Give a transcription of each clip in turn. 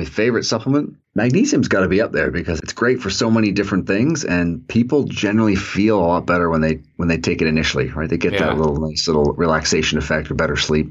my favorite supplement, magnesium's got to be up there because it's great for so many different things, and people generally feel a lot better when they when they take it initially, right? They get yeah. that little nice little relaxation effect or better sleep.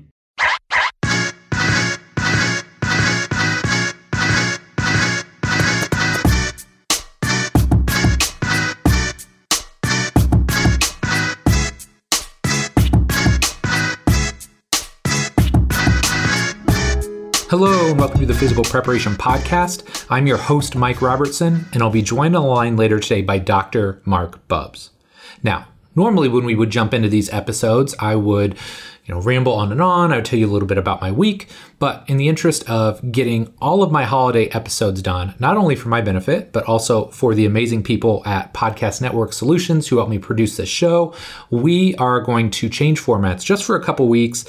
Welcome to the Physical Preparation Podcast. I'm your host, Mike Robertson, and I'll be joined on the line later today by Dr. Marc Bubbs. Now, normally when we would jump into these episodes, I would you know, ramble on and on. I would tell you a little bit about my week, but in the interest of getting all of my holiday episodes done, not only for my benefit, but also for the amazing people at Podcast Network Solutions who help me produce this show, we are going to change formats just for a couple weeks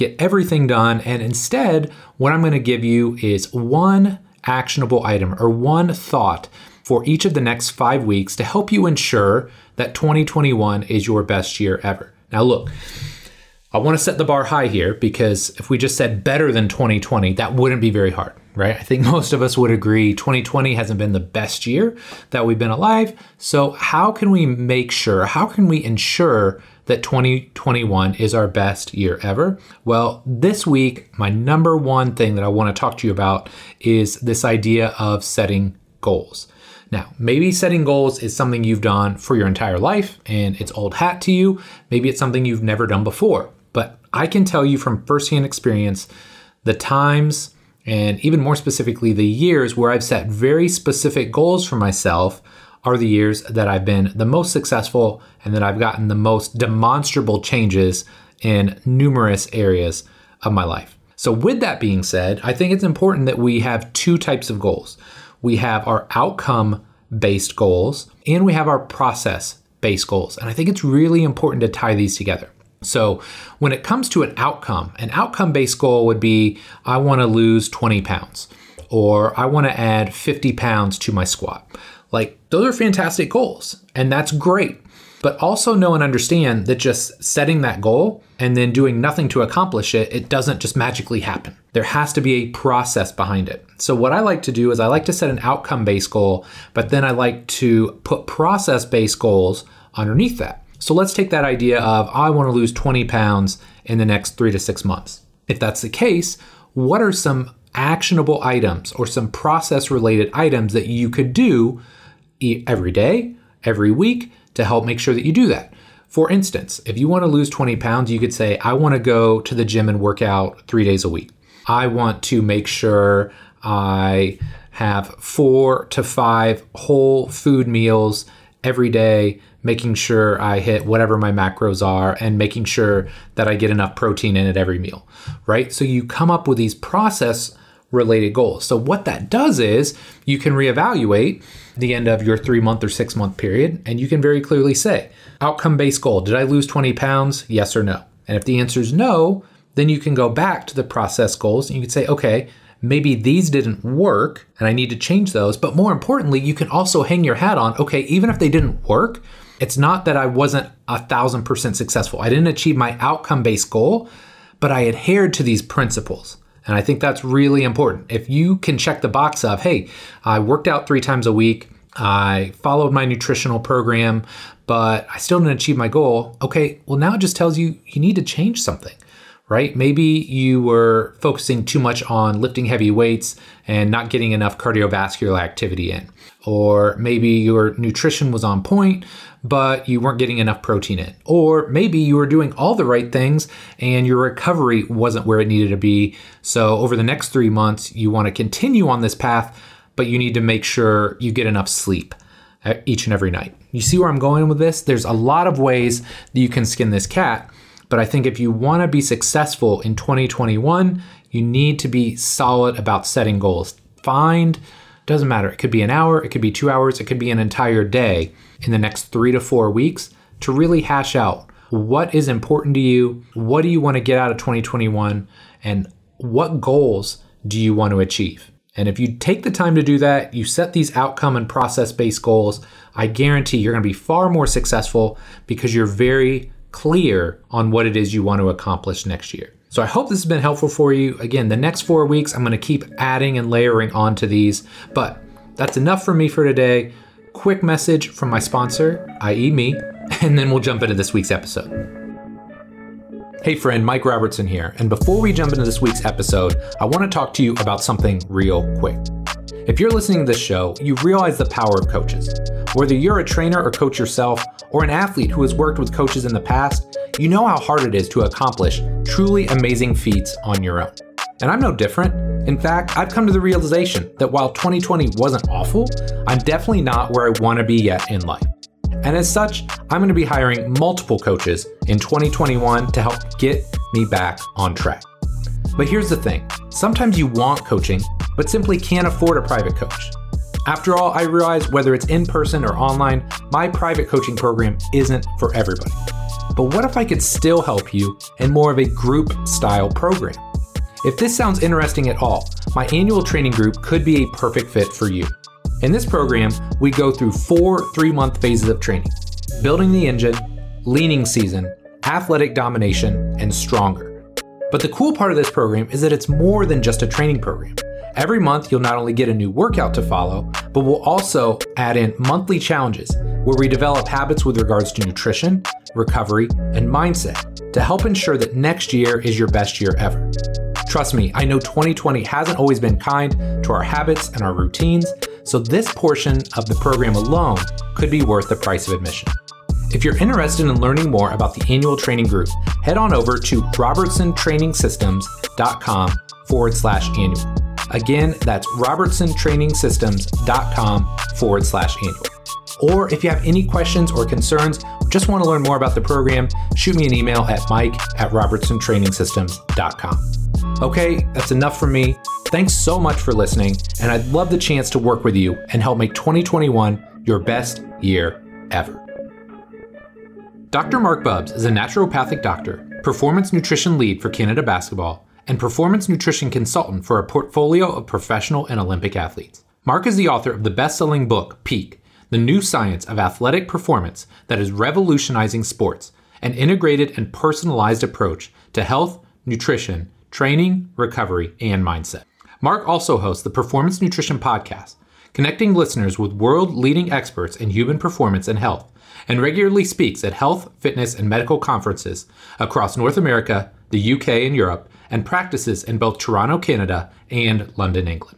get everything done. And instead, what I'm going to give you is one actionable item or one thought for each of the next five weeks to help you ensure that 2021 is your best year ever. Now, look, I want to set the bar high here because if we just said better than 2020, that wouldn't be very hard, right? I think most of us would agree 2020 hasn't been the best year that we've been alive. So, how can we make sure, how can we ensure that 2021 is our best year ever? Well, this week, my number one thing that I want to talk to you about is this idea of setting goals. Now, maybe setting goals is something you've done for your entire life and it's old hat to you. Maybe it's something you've never done before. But I can tell you from firsthand experience the times and even more specifically the years where I've set very specific goals for myself are the years that I've been the most successful and that I've gotten the most demonstrable changes in numerous areas of my life. So, with that being said, I think it's important that we have two types of goals. We have our outcome based goals and we have our process based goals. And I think it's really important to tie these together. So, when it comes to an outcome, an outcome based goal would be I want to lose 20 pounds or I want to add 50 pounds to my squat. Like, those are fantastic goals, and that's great. But also know and understand that just setting that goal and then doing nothing to accomplish it, it doesn't just magically happen. There has to be a process behind it. So, what I like to do is I like to set an outcome based goal, but then I like to put process based goals underneath that. So, let's take that idea of I want to lose 20 pounds in the next three to six months. If that's the case, what are some actionable items or some process related items that you could do every day, every week to help make sure that you do that. For instance, if you want to lose 20 pounds, you could say, I want to go to the gym and work out three days a week. I want to make sure I have four to five whole food meals every day, making sure I hit whatever my macros are and making sure that I get enough protein in at every meal, right? So you come up with these process related goals. So what that does is you can reevaluate the end of your three month or six month period, and you can very clearly say, outcome based goal, did I lose 20 pounds? Yes or no? And if the answer is no, then you can go back to the process goals and you can say, okay, maybe these didn't work and I need to change those. But more importantly, you can also hang your hat on, okay, even if they didn't work, it's not that I wasn't a thousand percent successful. I didn't achieve my outcome based goal, but I adhered to these principles. And I think that's really important. If you can check the box of, hey, I worked out three times a week, I followed my nutritional program, but I still didn't achieve my goal. Okay, well, now it just tells you you need to change something, right? Maybe you were focusing too much on lifting heavy weights and not getting enough cardiovascular activity in. Or maybe your nutrition was on point, but you weren't getting enough protein in. Or maybe you were doing all the right things and your recovery wasn't where it needed to be. So, over the next three months, you want to continue on this path, but you need to make sure you get enough sleep uh, each and every night. You see where I'm going with this? There's a lot of ways that you can skin this cat. But I think if you want to be successful in 2021, you need to be solid about setting goals. Find, doesn't matter, it could be an hour, it could be two hours, it could be an entire day in the next three to four weeks to really hash out what is important to you, what do you want to get out of 2021, and what goals do you want to achieve. And if you take the time to do that, you set these outcome and process based goals, I guarantee you're going to be far more successful because you're very clear on what it is you want to accomplish next year. So I hope this has been helpful for you. Again, the next four weeks, I'm going to keep adding and layering onto these, but that's enough for me for today. Quick message from my sponsor, i.e., me, and then we'll jump into this week's episode. Hey, friend, Mike Robertson here. And before we jump into this week's episode, I want to talk to you about something real quick. If you're listening to this show, you realize the power of coaches. Whether you're a trainer or coach yourself, or an athlete who has worked with coaches in the past, you know how hard it is to accomplish truly amazing feats on your own. And I'm no different. In fact, I've come to the realization that while 2020 wasn't awful, I'm definitely not where I want to be yet in life. And as such, I'm going to be hiring multiple coaches in 2021 to help get me back on track. But here's the thing sometimes you want coaching, but simply can't afford a private coach. After all, I realize whether it's in person or online, my private coaching program isn't for everybody. But what if I could still help you in more of a group style program? If this sounds interesting at all, my annual training group could be a perfect fit for you. In this program, we go through four three month phases of training building the engine, leaning season, athletic domination, and stronger. But the cool part of this program is that it's more than just a training program. Every month, you'll not only get a new workout to follow, but we'll also add in monthly challenges where we develop habits with regards to nutrition, recovery, and mindset to help ensure that next year is your best year ever. Trust me, I know 2020 hasn't always been kind to our habits and our routines, so this portion of the program alone could be worth the price of admission. If you're interested in learning more about the annual training group, head on over to robertsontrainingsystems.com forward slash annual. Again, that's robertsontrainingsystems.com forward slash annual. Or if you have any questions or concerns, just want to learn more about the program, shoot me an email at mike at robertsontrainingsystems.com. Okay, that's enough from me. Thanks so much for listening, and I'd love the chance to work with you and help make 2021 your best year ever. Dr. Marc Bubbs is a naturopathic doctor, performance nutrition lead for Canada Basketball, and performance nutrition consultant for a portfolio of professional and Olympic athletes. Marc is the author of the best selling book, Peak The New Science of Athletic Performance that is revolutionizing sports, an integrated and personalized approach to health, nutrition, training, recovery, and mindset. Marc also hosts the Performance Nutrition Podcast, connecting listeners with world leading experts in human performance and health, and regularly speaks at health, fitness, and medical conferences across North America, the UK, and Europe and practices in both Toronto, Canada, and London, England.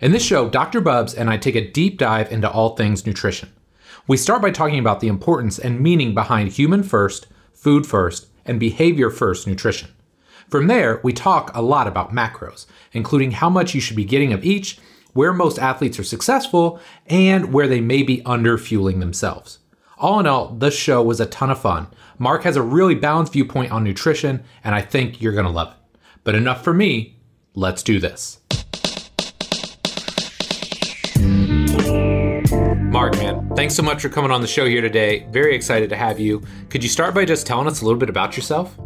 In this show, Dr. Bubbs and I take a deep dive into all things nutrition. We start by talking about the importance and meaning behind human first, food first, and behavior first nutrition. From there, we talk a lot about macros, including how much you should be getting of each, where most athletes are successful, and where they may be under fueling themselves. All in all, this show was a ton of fun. Marc has a really balanced viewpoint on nutrition, and I think you're going to love it. But enough for me. Let's do this. Marc, man, thanks so much for coming on the show here today. Very excited to have you. Could you start by just telling us a little bit about yourself?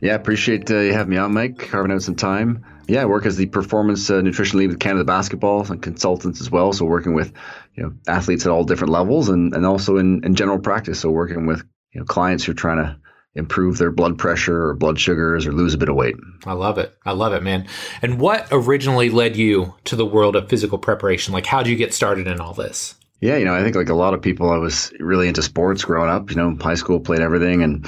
Yeah, appreciate uh, you having me on, Mike, carving out some time. Yeah, I work as the performance uh, nutrition lead with Canada Basketball and consultants as well. So working with you know athletes at all different levels and, and also in, in general practice. So working with you know clients who are trying to improve their blood pressure or blood sugars or lose a bit of weight. I love it. I love it, man. And what originally led you to the world of physical preparation? Like, how did you get started in all this? Yeah, you know, I think like a lot of people, I was really into sports growing up. You know, high school played everything, and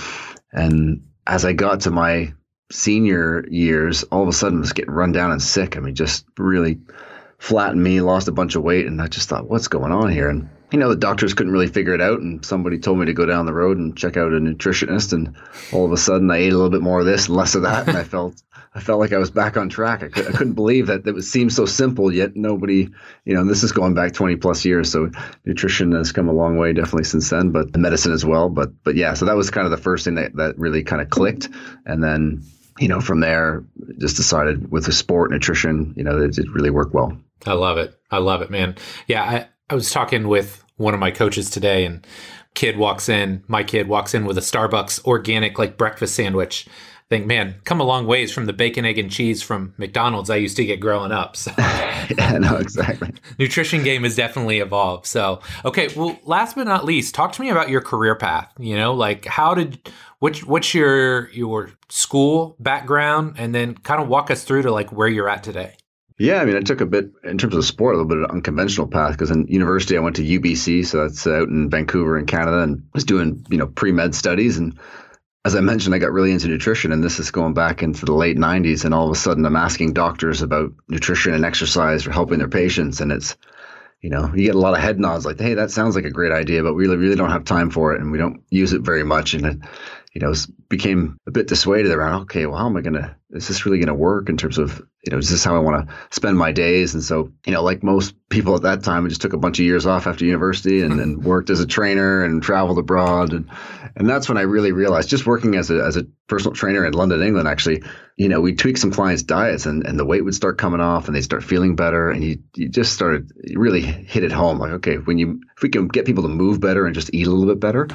and as I got to my senior years, all of a sudden I was getting run down and sick. I mean, just really flattened me, lost a bunch of weight, and I just thought, what's going on here? And you know, the doctors couldn't really figure it out, and somebody told me to go down the road and check out a nutritionist, and all of a sudden I ate a little bit more of this and less of that, and I felt I felt like I was back on track. I, could, I couldn't believe that it seemed so simple, yet nobody, you know, this is going back 20 plus years, so nutrition has come a long way definitely since then, but the medicine as well. But but yeah, so that was kind of the first thing that that really kind of clicked, and then you know from there just decided with the sport nutrition, you know, it, it really worked well. I love it. I love it, man. Yeah, I, I was talking with one of my coaches today and kid walks in, my kid walks in with a Starbucks organic like breakfast sandwich. I think, man, come a long ways from the bacon, egg, and cheese from McDonald's I used to get growing up. So yeah, no, exactly. Nutrition game has definitely evolved. So, okay, well, last but not least, talk to me about your career path. You know, like how did what's what's your your school background, and then kind of walk us through to like where you're at today. Yeah, I mean, I took a bit in terms of sport, a little bit of unconventional path because in university I went to UBC, so that's out in Vancouver in Canada, and was doing you know pre med studies. And as I mentioned, I got really into nutrition, and this is going back into the late '90s. And all of a sudden, I'm asking doctors about nutrition and exercise for helping their patients, and it's you know, you get a lot of head nods like, "Hey, that sounds like a great idea, but we really, really don't have time for it, and we don't use it very much." And it, you know, became a bit dissuaded around, okay, well, how am I going to, is this really going to work in terms of, you know, is this how I want to spend my days? And so, you know, like most people at that time, I just took a bunch of years off after university and then worked as a trainer and traveled abroad. And, and that's when I really realized just working as a, as a personal trainer in London, England, actually, you know, we tweak some clients' diets and, and the weight would start coming off and they start feeling better. And you, you just started, you really hit it home. Like, okay, when you, if we can get people to move better and just eat a little bit better,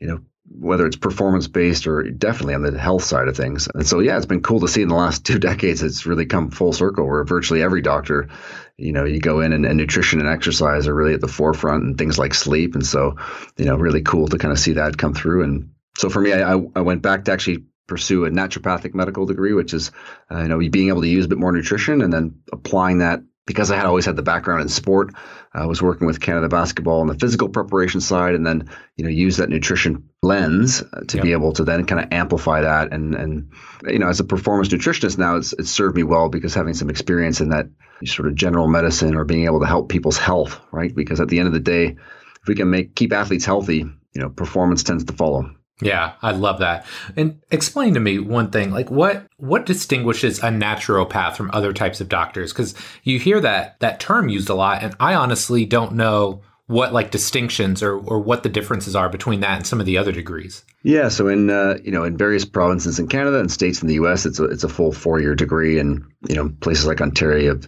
you know, whether it's performance based or definitely on the health side of things. And so, yeah, it's been cool to see in the last two decades, it's really come full circle where virtually every doctor, you know, you go in and, and nutrition and exercise are really at the forefront and things like sleep. And so, you know, really cool to kind of see that come through. And so for me, I, I went back to actually pursue a naturopathic medical degree, which is, uh, you know, being able to use a bit more nutrition and then applying that because I had always had the background in sport, I was working with Canada basketball on the physical preparation side, and then you know use that nutrition lens uh, to yep. be able to then kind of amplify that. And and you know as a performance nutritionist now, it's it's served me well because having some experience in that sort of general medicine or being able to help people's health, right? Because at the end of the day, if we can make keep athletes healthy, you know, performance tends to follow. Yeah, I love that. And explain to me one thing, like what what distinguishes a naturopath from other types of doctors cuz you hear that that term used a lot and I honestly don't know what like distinctions or, or what the differences are between that and some of the other degrees. Yeah, so in uh, you know in various provinces in Canada and states in the U.S., it's a it's a full four year degree, and you know places like Ontario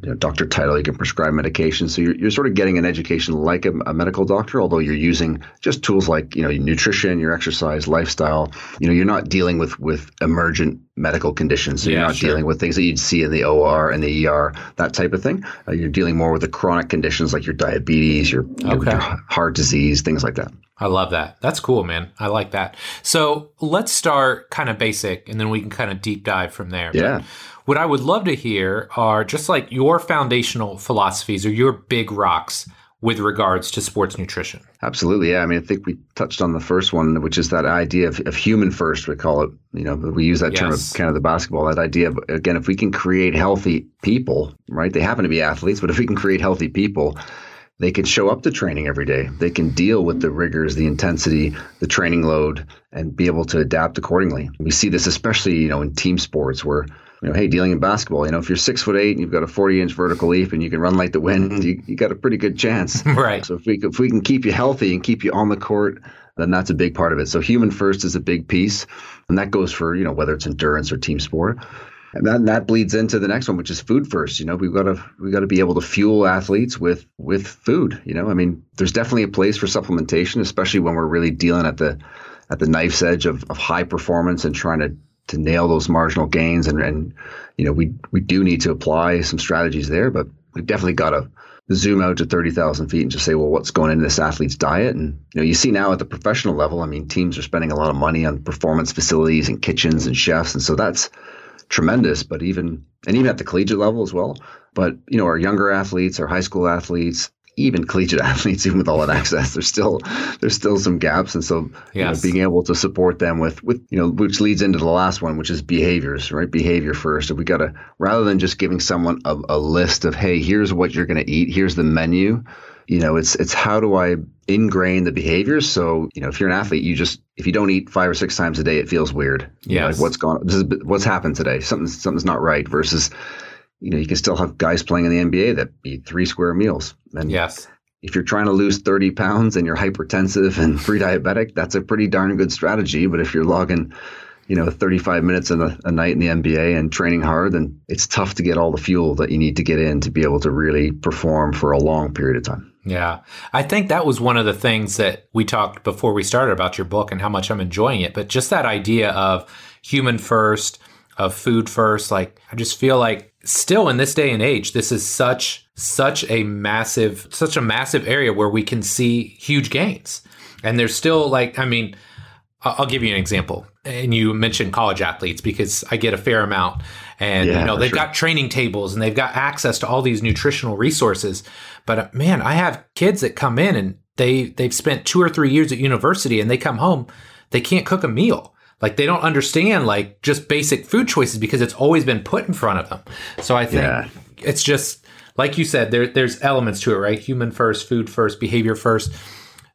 you know, doctor title, you can prescribe medication. So you're, you're sort of getting an education like a, a, medical doctor, although you're using just tools like, you know, your nutrition, your exercise, lifestyle. You know, you're not dealing with, with emergent medical conditions. So yeah, you're not sure. dealing with things that you'd see in the OR and the ER, that type of thing. Uh, you're dealing more with the chronic conditions like your diabetes, your, okay. your heart disease, things like that. I love that. That's cool, man. I like that. So let's start kind of basic and then we can kind of deep dive from there. Yeah. But what I would love to hear are just like your foundational philosophies or your big rocks with regards to sports nutrition. Absolutely. Yeah. I mean, I think we touched on the first one, which is that idea of, of human first, we call it, you know, we use that yes. term of kind of the basketball, that idea of, again, if we can create healthy people, right? They happen to be athletes, but if we can create healthy people, they can show up to training every day. They can deal with the rigors, the intensity, the training load, and be able to adapt accordingly. We see this especially, you know, in team sports where you know, hey, dealing in basketball, you know, if you're six foot eight and you've got a 40 inch vertical leap and you can run like the wind, you, you got a pretty good chance. right. So if we, if we can keep you healthy and keep you on the court, then that's a big part of it. So human first is a big piece. And that goes for, you know, whether it's endurance or team sport. And that, that bleeds into the next one, which is food first. You know, we've got to we got to be able to fuel athletes with with food. You know, I mean, there's definitely a place for supplementation, especially when we're really dealing at the at the knife's edge of, of high performance and trying to to nail those marginal gains. And, and you know, we we do need to apply some strategies there, but we've definitely got to zoom out to 30,000 feet and just say, well, what's going into this athlete's diet? And, you know, you see now at the professional level, I mean, teams are spending a lot of money on performance facilities and kitchens and chefs. And so that's tremendous, but even, and even at the collegiate level as well. But, you know, our younger athletes, our high school athletes, even collegiate athletes, even with all that access, there's still there's still some gaps, and so yes. you know, being able to support them with with you know, which leads into the last one, which is behaviors, right? Behavior first. If we got to rather than just giving someone a, a list of hey, here's what you're going to eat, here's the menu. You know, it's it's how do I ingrain the behaviors? So you know, if you're an athlete, you just if you don't eat five or six times a day, it feels weird. Yeah, like what's going, this is, what's happened today? Something something's not right. Versus you know, you can still have guys playing in the NBA that eat three square meals. And yes. If you're trying to lose 30 pounds and you're hypertensive and pre-diabetic, that's a pretty darn good strategy. But if you're logging, you know, 35 minutes in a, a night in the NBA and training hard, then it's tough to get all the fuel that you need to get in to be able to really perform for a long period of time. Yeah. I think that was one of the things that we talked before we started about your book and how much I'm enjoying it. But just that idea of human first, of food first. Like, I just feel like still in this day and age, this is such such a massive such a massive area where we can see huge gains. And there's still like, I mean, I'll give you an example. And you mentioned college athletes because I get a fair amount. And yeah, you know, they've sure. got training tables and they've got access to all these nutritional resources. But uh, man, I have kids that come in and they they've spent 2 or 3 years at university and they come home, they can't cook a meal. Like they don't understand like just basic food choices because it's always been put in front of them. So I think yeah. it's just like you said there there's elements to it, right? Human first, food first, behavior first.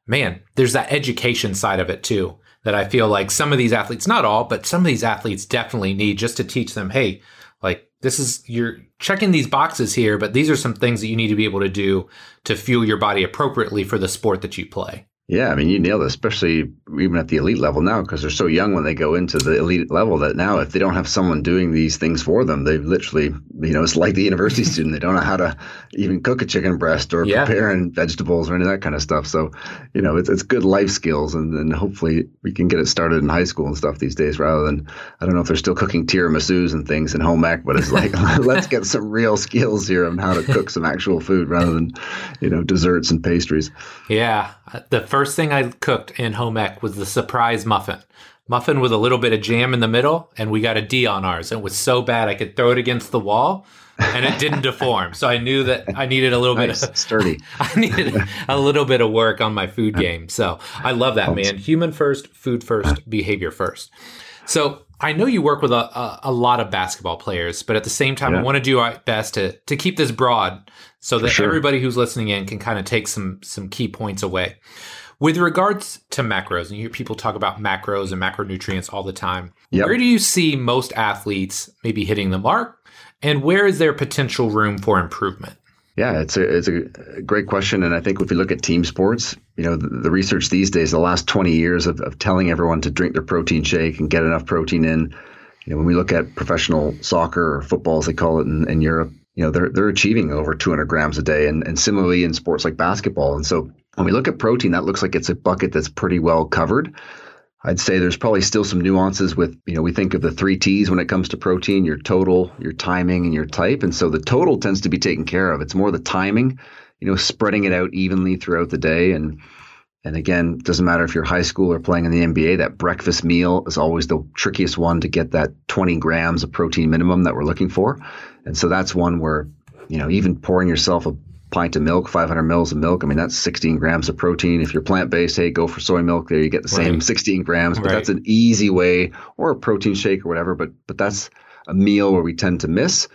Man, there's that education side of it too that I feel like some of these athletes, not all, but some of these athletes definitely need just to teach them, hey, like this is you're checking these boxes here, but these are some things that you need to be able to do to fuel your body appropriately for the sport that you play. Yeah, I mean, you nailed it, especially even at the elite level now, because they're so young when they go into the elite level that now, if they don't have someone doing these things for them, they literally, you know, it's like the university student. They don't know how to even cook a chicken breast or yeah. preparing vegetables or any of that kind of stuff. So, you know, it's, it's good life skills. And then hopefully we can get it started in high school and stuff these days rather than, I don't know if they're still cooking tiramisu's and things in home ec, but it's like, let's get some real skills here on how to cook some actual food rather than, you know, desserts and pastries. Yeah. The first thing I cooked in home ec was the surprise muffin. Muffin with a little bit of jam in the middle, and we got a D on ours. It was so bad I could throw it against the wall and it didn't deform. So I knew that I needed a little nice, bit of sturdy. I needed a little bit of work on my food game. So I love that, man. Human first, food first, behavior first. So I know you work with a, a, a, lot of basketball players, but at the same time, yeah. I want to do our best to to keep this broad so that sure. everybody who's listening in can kind of take some some key points away. With regards to macros, and you hear people talk about macros and macronutrients all the time. Yep. Where do you see most athletes maybe hitting the mark, and where is there potential room for improvement? Yeah, it's a it's a great question, and I think if you look at team sports, you know, the, the research these days, the last twenty years of, of telling everyone to drink their protein shake and get enough protein in. You know, when we look at professional soccer or football, as they call it in, in Europe, you know, they're they're achieving over 200 grams a day, and and similarly in sports like basketball. And so when we look at protein, that looks like it's a bucket that's pretty well covered. I'd say there's probably still some nuances with, you know, we think of the three T's when it comes to protein your total, your timing, and your type. And so the total tends to be taken care of. It's more the timing, you know, spreading it out evenly throughout the day. And and again, doesn't matter if you're high school or playing in the NBA, that breakfast meal is always the trickiest one to get that 20 grams of protein minimum that we're looking for. And so that's one where, you know, even pouring yourself a pint of milk, 500 mils of milk. I mean, that's 16 grams of protein. If you're plant based, hey, go for soy milk. There you get the right. same 16 grams. But right. that's an easy way, or a protein shake or whatever. But but that's a meal where we tend to miss.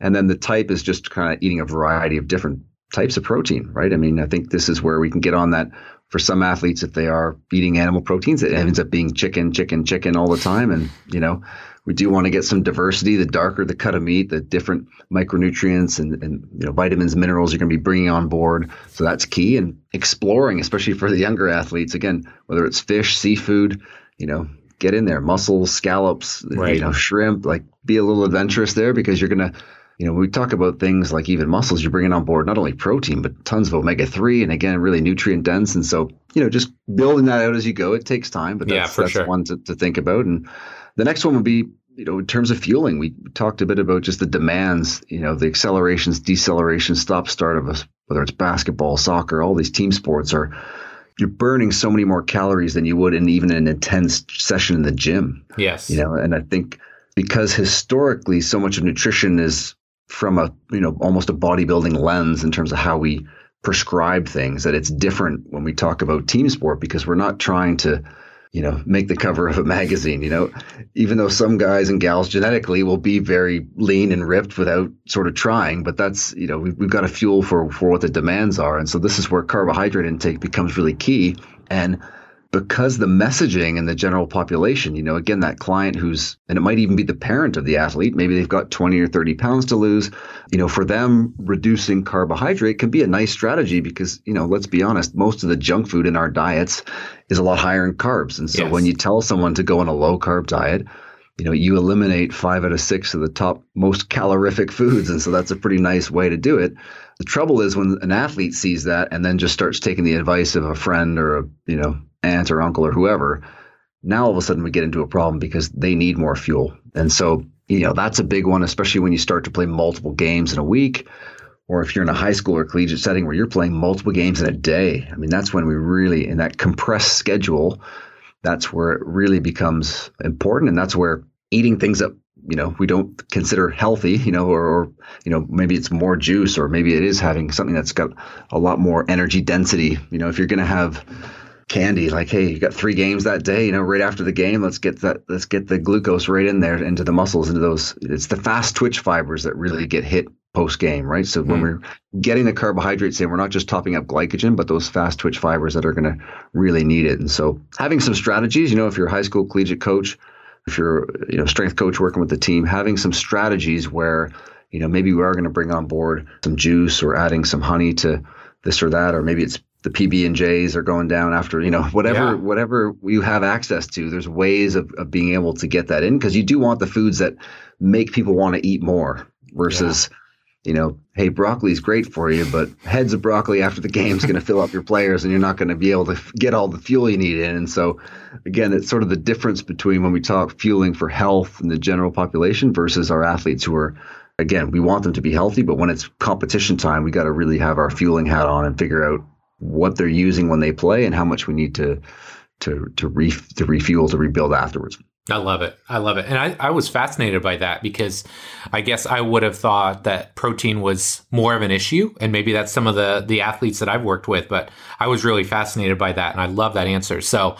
And then the type is just kind of eating a variety of different types of protein, right? I mean, I think this is where we can get on that for some athletes if they are eating animal proteins. It ends up being chicken, chicken, chicken all the time, and you know we do want to get some diversity. The darker the cut of meat, the different micronutrients and, and you know vitamins, minerals you're going to be bringing on board. So that's key. And exploring, especially for the younger athletes, again, whether it's fish, seafood, you know, get in there, mussels, scallops, right. you know, shrimp. Like, be a little adventurous there because you're going to you know, we talk about things like even mussels, you're bringing on board not only protein, but tons of omega 3 and again, really nutrient dense. And so, you know, just building that out as you go, it takes time, but that's, yeah, that's sure. one to, to think about. And the next one would be you know, in terms of fueling, we talked a bit about just the demands, you know, the accelerations, decelerations, stop start of us, whether it's basketball, soccer, all these team sports are you're burning so many more calories than you would in even an intense session in the gym. Yes. You know, and I think because historically so much of nutrition is from a, you know, almost a bodybuilding lens in terms of how we prescribe things that it's different when we talk about team sport because we're not trying to you know, make the cover of a magazine, you know, even though some guys and gals genetically will be very lean and ripped without sort of trying, but that's, you know, we've, we've got to fuel for, for what the demands are. And so this is where carbohydrate intake becomes really key. And because the messaging and the general population, you know, again, that client who's, and it might even be the parent of the athlete, maybe they've got 20 or 30 pounds to lose, you know, for them, reducing carbohydrate can be a nice strategy because, you know, let's be honest, most of the junk food in our diets is a lot higher in carbs. And so yes. when you tell someone to go on a low carb diet, you know, you eliminate five out of six of the top most calorific foods. And so that's a pretty nice way to do it. The trouble is when an athlete sees that and then just starts taking the advice of a friend or a, you know, aunt or uncle or whoever, now all of a sudden we get into a problem because they need more fuel. And so you know, that's a big one, especially when you start to play multiple games in a week. Or if you're in a high school or collegiate setting where you're playing multiple games in a day, I mean, that's when we really, in that compressed schedule, that's where it really becomes important. And that's where eating things that you know we don't consider healthy you know or, or, you know maybe it's more juice or maybe it is having something that's got a lot more energy density you know if you're going to have candy like hey you got three games that day you know right after the game let's get that let's get the glucose right in there into the muscles into those it's the fast twitch fibers that really get hit post game right so mm-hmm. when we're getting the carbohydrates in we're not just topping up glycogen but those fast twitch fibers that are going to really need it and so having some strategies you know if you're a high school collegiate coach if you're you know strength coach working with the team having some strategies where you know maybe we are going to bring on board some juice or adding some honey to this or that or maybe it's the PB and J's are going down after you know whatever yeah. whatever you have access to. There's ways of, of being able to get that in because you do want the foods that make people want to eat more versus. Yeah. You know, hey, broccoli's great for you, but heads of broccoli after the game is going to fill up your players, and you're not going to be able to get all the fuel you need in. And so, again, it's sort of the difference between when we talk fueling for health in the general population versus our athletes who are again, we want them to be healthy, but when it's competition time, we got to really have our fueling hat on and figure out what they're using when they play and how much we need to to to re, to refuel to rebuild afterwards. I love it. I love it. And I, I was fascinated by that because I guess I would have thought that protein was more of an issue. And maybe that's some of the, the athletes that I've worked with, but I was really fascinated by that. And I love that answer. So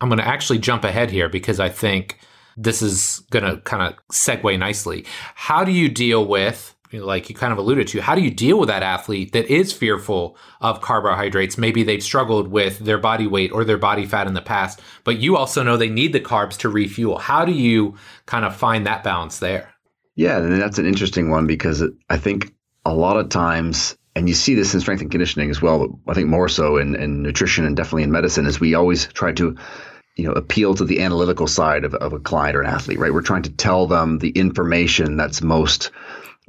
I'm going to actually jump ahead here because I think this is going to kind of segue nicely. How do you deal with like you kind of alluded to, how do you deal with that athlete that is fearful of carbohydrates? Maybe they've struggled with their body weight or their body fat in the past, but you also know they need the carbs to refuel. How do you kind of find that balance there? Yeah, and that's an interesting one because I think a lot of times, and you see this in strength and conditioning as well, but I think more so in, in nutrition and definitely in medicine, is we always try to you know appeal to the analytical side of, of a client or an athlete right we're trying to tell them the information that's most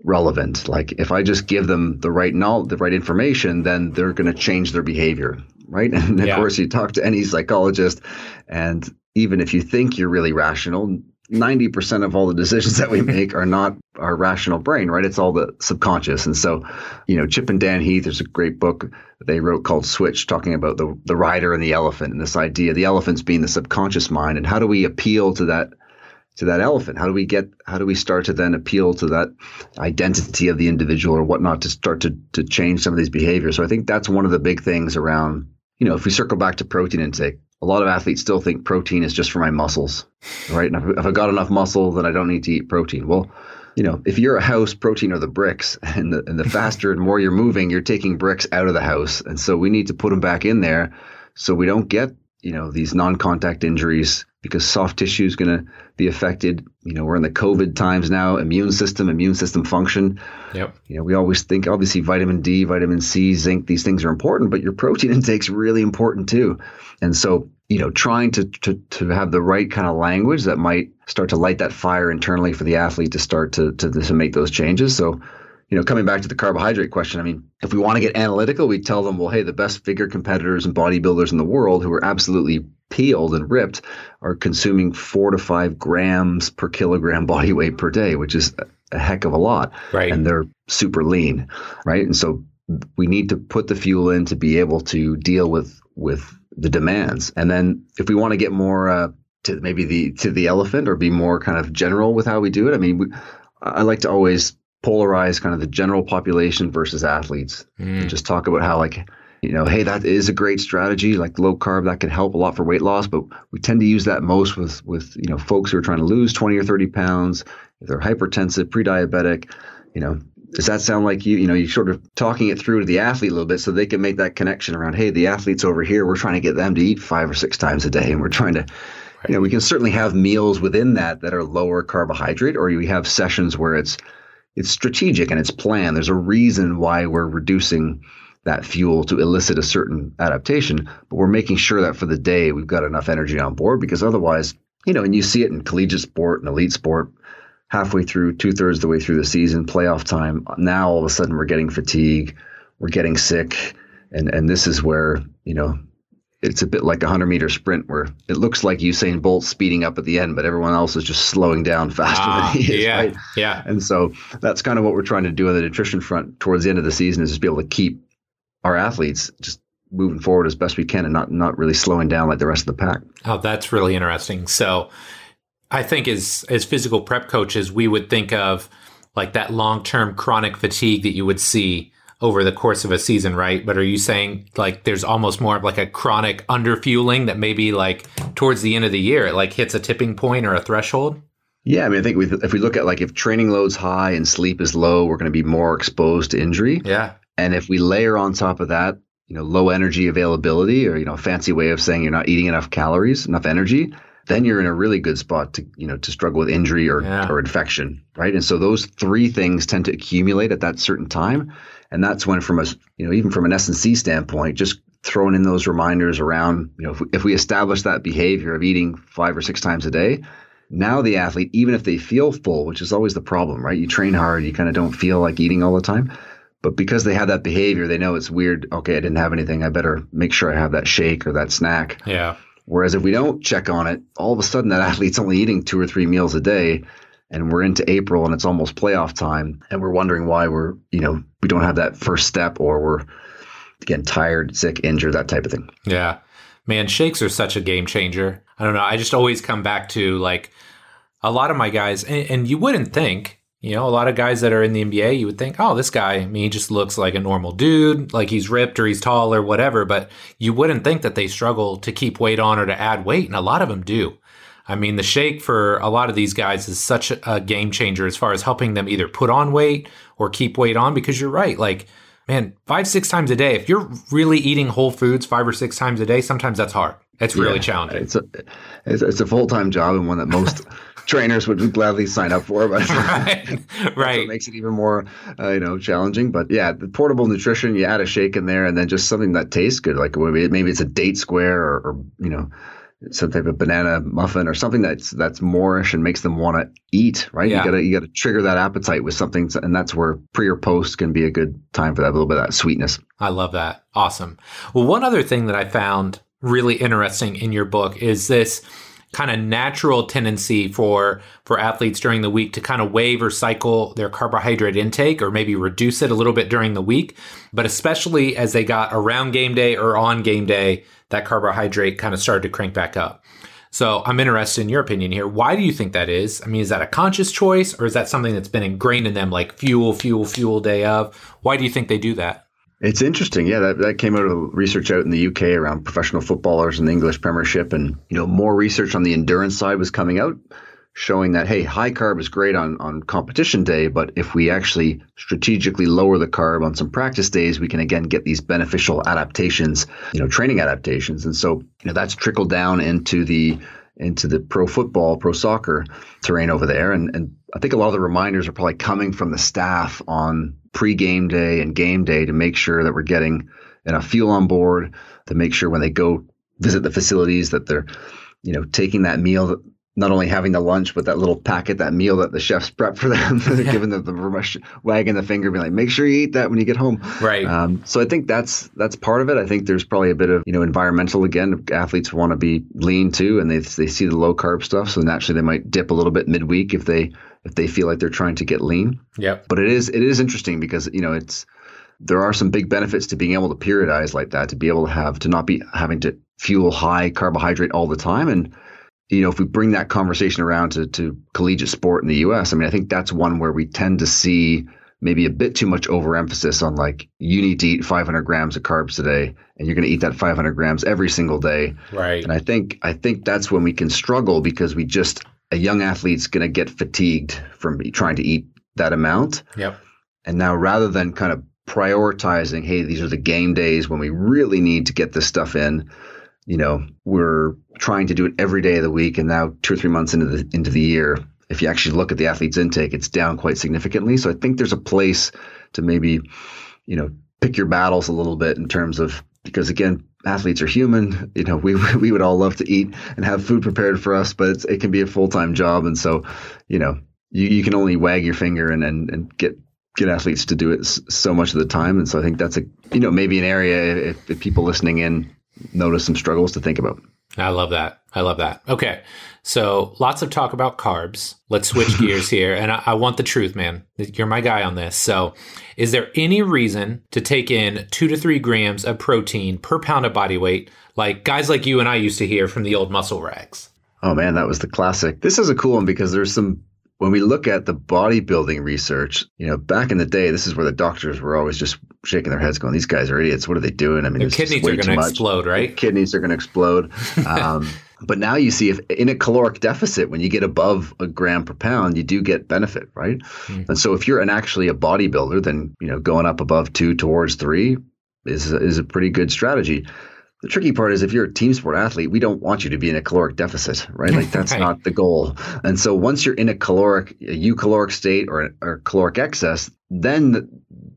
relevant. Like if I just give them the right knowledge, the right information, then they're going to change their behavior, right? And of yeah. course, you talk to any psychologist, and even if you think you're really rational, 90% of all the decisions that we make are not our rational brain, right? It's all the subconscious. And so, you know, Chip and Dan Heath, there's a great book they wrote called Switch, talking about the the rider and the elephant and this idea, the elephants being the subconscious mind, and how do we appeal to that to that mm-hmm. elephant? How do we get how do we start to then appeal to that identity of the individual or whatnot to start to to change some of these behaviors? So I think that's one of the big things around, you know, if we circle back to protein intake, a lot of athletes still think protein is just for my muscles, right? And if, if I got enough muscle, then I don't need to eat protein. Well, you know, if you're a house, protein are the bricks, and the, and the faster and more you're moving, you're taking bricks out of the house, and so we need to put them back in there, so we don't get you know these non-contact injuries because soft tissue is going to be affected. You know, we're in the COVID times now. Immune system, immune system function. Yep. You know, we always think obviously vitamin D, vitamin C, zinc. These things are important, but your protein intake is really important too. And so, you know, trying to to to have the right kind of language that might start to light that fire internally for the athlete to start to to to make those changes. So you know, coming back to the carbohydrate question, I mean, if we want to get analytical, we tell them, well, hey, the best figure competitors and bodybuilders in the world who are absolutely peeled and ripped are consuming four to five grams per kilogram body weight per day, which is a heck of a lot. Right. And they're super lean. Right. And so we need to put the fuel in to be able to deal with with the demands. And then if we want to get more uh, to maybe the to the elephant or be more kind of general with how we do it, I mean, we, I like to always polarize kind of the general population versus athletes mm. and just talk about how like you know hey that is a great strategy like low carb that can help a lot for weight loss but we tend to use that most with with you know folks who are trying to lose 20 or 30 pounds if they're hypertensive pre-diabetic you know does that sound like you you know you're sort of talking it through to the athlete a little bit so they can make that connection around hey the athletes over here we're trying to get them to eat five or six times a day and we're trying to you know we can certainly have meals within that that are lower carbohydrate or we have sessions where it's it's strategic and it's planned. There's a reason why we're reducing that fuel to elicit a certain adaptation, but we're making sure that for the day we've got enough energy on board because otherwise, you know, and you see it in collegiate sport and elite sport, halfway through, two thirds of the way through the season, playoff time, now all of a sudden we're getting fatigue, we're getting sick, and and this is where you know it's a bit like a 100 meter sprint where it looks like Usain Bolt speeding up at the end, but everyone else is just slowing down faster ah, than he is. Yeah, right? yeah. And so that's kind of what we're trying to do on the nutrition front towards the end of the season is just be able to keep our athletes just moving forward as best we can and not not really slowing down like the rest of the pack. Oh, that's really interesting. So I think as as physical prep coaches, we would think of like that long term chronic fatigue that you would see over the course of a season, right? But are you saying like there's almost more of like a chronic underfueling that maybe like towards the end of the year it like hits a tipping point or a threshold? Yeah, I mean, I think we, if we look at like if training load's high and sleep is low, we're going to be more exposed to injury. Yeah. And if we layer on top of that, you know, low energy availability, or you know, fancy way of saying you're not eating enough calories, enough energy, then you're in a really good spot to you know to struggle with injury or yeah. or infection, right? And so those three things tend to accumulate at that certain time. And that's when, from a you know, even from an S&C standpoint, just throwing in those reminders around, you know, if we, if we establish that behavior of eating five or six times a day, now the athlete, even if they feel full, which is always the problem, right? You train hard, you kind of don't feel like eating all the time. But because they have that behavior, they know it's weird. Okay, I didn't have anything. I better make sure I have that shake or that snack. Yeah. Whereas if we don't check on it, all of a sudden that athlete's only eating two or three meals a day and we're into April and it's almost playoff time and we're wondering why we're, you know, we don't have that first step or we're again tired, sick, injured, that type of thing. Yeah. Man, shakes are such a game changer. I don't know. I just always come back to like a lot of my guys, and, and you wouldn't think, you know, a lot of guys that are in the NBA, you would think, oh, this guy, I mean, he just looks like a normal dude, like he's ripped or he's tall or whatever. But you wouldn't think that they struggle to keep weight on or to add weight. And a lot of them do. I mean, the shake for a lot of these guys is such a game changer as far as helping them either put on weight or keep weight on because you're right. Like, man, five, six times a day, if you're really eating whole foods five or six times a day, sometimes that's hard. It's really yeah, challenging. It's a, it's, it's a full time job and one that most trainers would gladly sign up for. But right, right, makes it even more, uh, you know, challenging. But yeah, the portable nutrition, you add a shake in there, and then just something that tastes good, like maybe, maybe it's a date square or, or you know some type of banana muffin or something that's that's moreish and makes them want to eat, right? Yeah. You gotta you gotta trigger that appetite with something, and that's where pre or post can be a good time for that a little bit of that sweetness. I love that. Awesome. Well, one other thing that I found really interesting in your book is this kind of natural tendency for for athletes during the week to kind of wave or cycle their carbohydrate intake or maybe reduce it a little bit during the week but especially as they got around game day or on game day that carbohydrate kind of started to crank back up. So I'm interested in your opinion here. Why do you think that is? I mean, is that a conscious choice or is that something that's been ingrained in them like fuel, fuel, fuel day of? Why do you think they do that? It's interesting. Yeah, that, that came out of research out in the UK around professional footballers in the English Premiership. And, you know, more research on the endurance side was coming out showing that hey, high carb is great on on competition day, but if we actually strategically lower the carb on some practice days, we can again get these beneficial adaptations, you know, training adaptations. And so, you know, that's trickled down into the into the pro football, pro soccer terrain over there. And and I think a lot of the reminders are probably coming from the staff on pre-game day and game day to make sure that we're getting enough fuel on board, to make sure when they go visit the facilities that they're you know taking that meal not only having the lunch, but that little packet, that meal that the chefs prep for them, they're giving them the wagging the finger, being like, make sure you eat that when you get home. Right. Um, so I think that's that's part of it. I think there's probably a bit of you know environmental again. Athletes want to be lean too, and they they see the low carb stuff, so naturally they might dip a little bit midweek if they if they feel like they're trying to get lean. Yeah. But it is it is interesting because you know it's there are some big benefits to being able to periodize like that, to be able to have to not be having to fuel high carbohydrate all the time and you know, if we bring that conversation around to, to collegiate sport in the US, I mean, I think that's one where we tend to see maybe a bit too much overemphasis on like you need to eat 500 grams of carbs today and you're going to eat that 500 grams every single day. Right. And i think i think that's when we can struggle because we just a young athlete's going to get fatigued from trying to eat that amount. Yep. And now rather than kind of prioritizing hey these are the game days when we really need to get this stuff in you know, we're trying to do it every day of the week, and now two or three months into the into the year, if you actually look at the athlete's intake, it's down quite significantly. So I think there's a place to maybe, you know, pick your battles a little bit in terms of because again, athletes are human. You know, we we would all love to eat and have food prepared for us, but it can be a full time job, and so, you know, you, you can only wag your finger and, and and get get athletes to do it so much of the time. And so I think that's a you know maybe an area if, if people listening in notice some struggles to think about. I love that. I love that. Okay. So lots of talk about carbs. Let's switch gears here. And I, I, want the truth, man. You're my guy on this. So is there any reason to take in two to three grams of protein per pound of body weight, like guys like you and I used to hear from the old muscle rags? Oh man, that was the classic. This is a cool one because there's some when we look at the bodybuilding research, you know, back in the day, this is where the doctors were always just shaking their heads, going, "These guys are idiots. What are they doing?" I mean, their kidneys are going to explode, right? Their kidneys are going to explode. Um, but now you see, if in a caloric deficit, when you get above a gram per pound, you do get benefit, right? Mm. And so, if you're an actually a bodybuilder, then you know, going up above two towards three is is a pretty good strategy. The tricky part is if you're a team sport athlete, we don't want you to be in a caloric deficit, right? Like that's right. not the goal. And so once you're in a caloric, a eucaloric state or, or caloric excess, then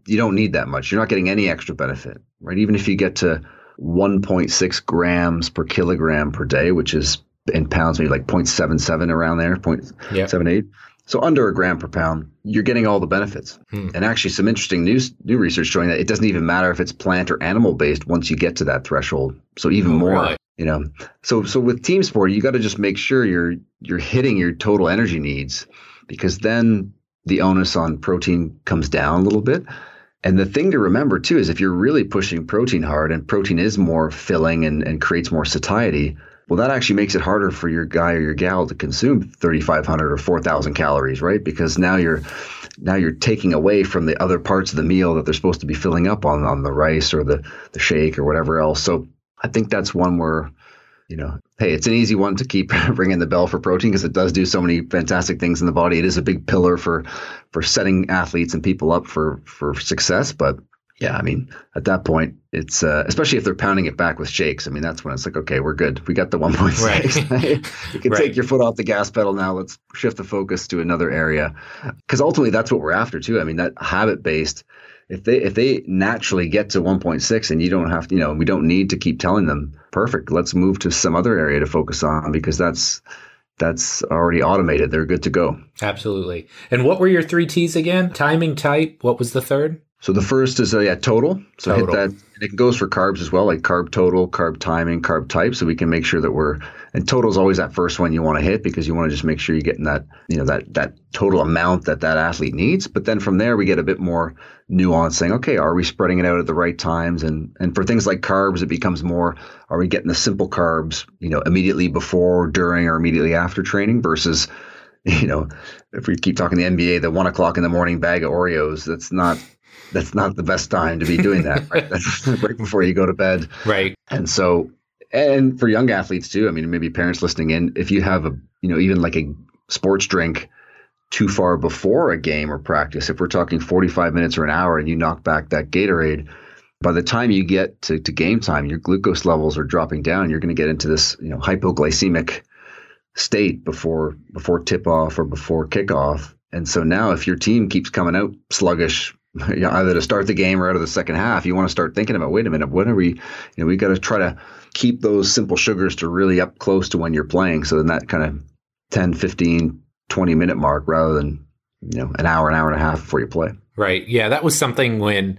you don't need that much. You're not getting any extra benefit, right? Even if you get to 1.6 grams per kilogram per day, which is in pounds, maybe like 0.77 around there, 0.78. So under a gram per pound, you're getting all the benefits. Hmm. And actually, some interesting news, new research showing that it doesn't even matter if it's plant or animal based once you get to that threshold. So even oh, more, really? you know. So so with team sport, you got to just make sure you're you're hitting your total energy needs, because then the onus on protein comes down a little bit. And the thing to remember too is if you're really pushing protein hard and protein is more filling and, and creates more satiety, well, that actually makes it harder for your guy or your gal to consume 3,500 or 4,000 calories, right? Because now you're now you're taking away from the other parts of the meal that they're supposed to be filling up on on the rice or the the shake or whatever else. So I think that's one where you know, hey, it's an easy one to keep ringing the bell for protein because it does do so many fantastic things in the body. It is a big pillar for for setting athletes and people up for for success, but yeah, I mean, at that point, it's uh, especially if they're pounding it back with shakes. I mean, that's when it's like, okay, we're good. We got the 1.6. Right. you can right. take your foot off the gas pedal now. Let's shift the focus to another area, because ultimately, that's what we're after too. I mean, that habit based. If they if they naturally get to 1.6 and you don't have to, you know, we don't need to keep telling them, perfect. Let's move to some other area to focus on because that's that's already automated. They're good to go. Absolutely. And what were your three T's again? Timing, type. What was the third? So the first is a uh, yeah, total. So total. hit that. It goes for carbs as well, like carb total, carb timing, carb type. So we can make sure that we're and total is always that first one you want to hit because you want to just make sure you're getting that you know that that total amount that that athlete needs. But then from there we get a bit more nuance, saying okay, are we spreading it out at the right times? And and for things like carbs, it becomes more are we getting the simple carbs you know immediately before, during, or immediately after training versus you know, if we keep talking the NBA, the one o'clock in the morning bag of Oreos, that's not that's not the best time to be doing that. Right? That's right before you go to bed. Right. And so, and for young athletes too. I mean, maybe parents listening in, if you have a, you know, even like a sports drink too far before a game or practice, if we're talking 45 minutes or an hour and you knock back that Gatorade, by the time you get to, to game time, your glucose levels are dropping down. You're going to get into this, you know, hypoglycemic state before before tip off or before kickoff. And so now, if your team keeps coming out sluggish either to start the game or out of the second half, you want to start thinking about, wait a minute, what are we, you know, we got to try to keep those simple sugars to really up close to when you're playing. So then that kind of 10, 15, 20 minute mark rather than, you know, an hour, an hour and a half before you play. Right. Yeah. That was something when,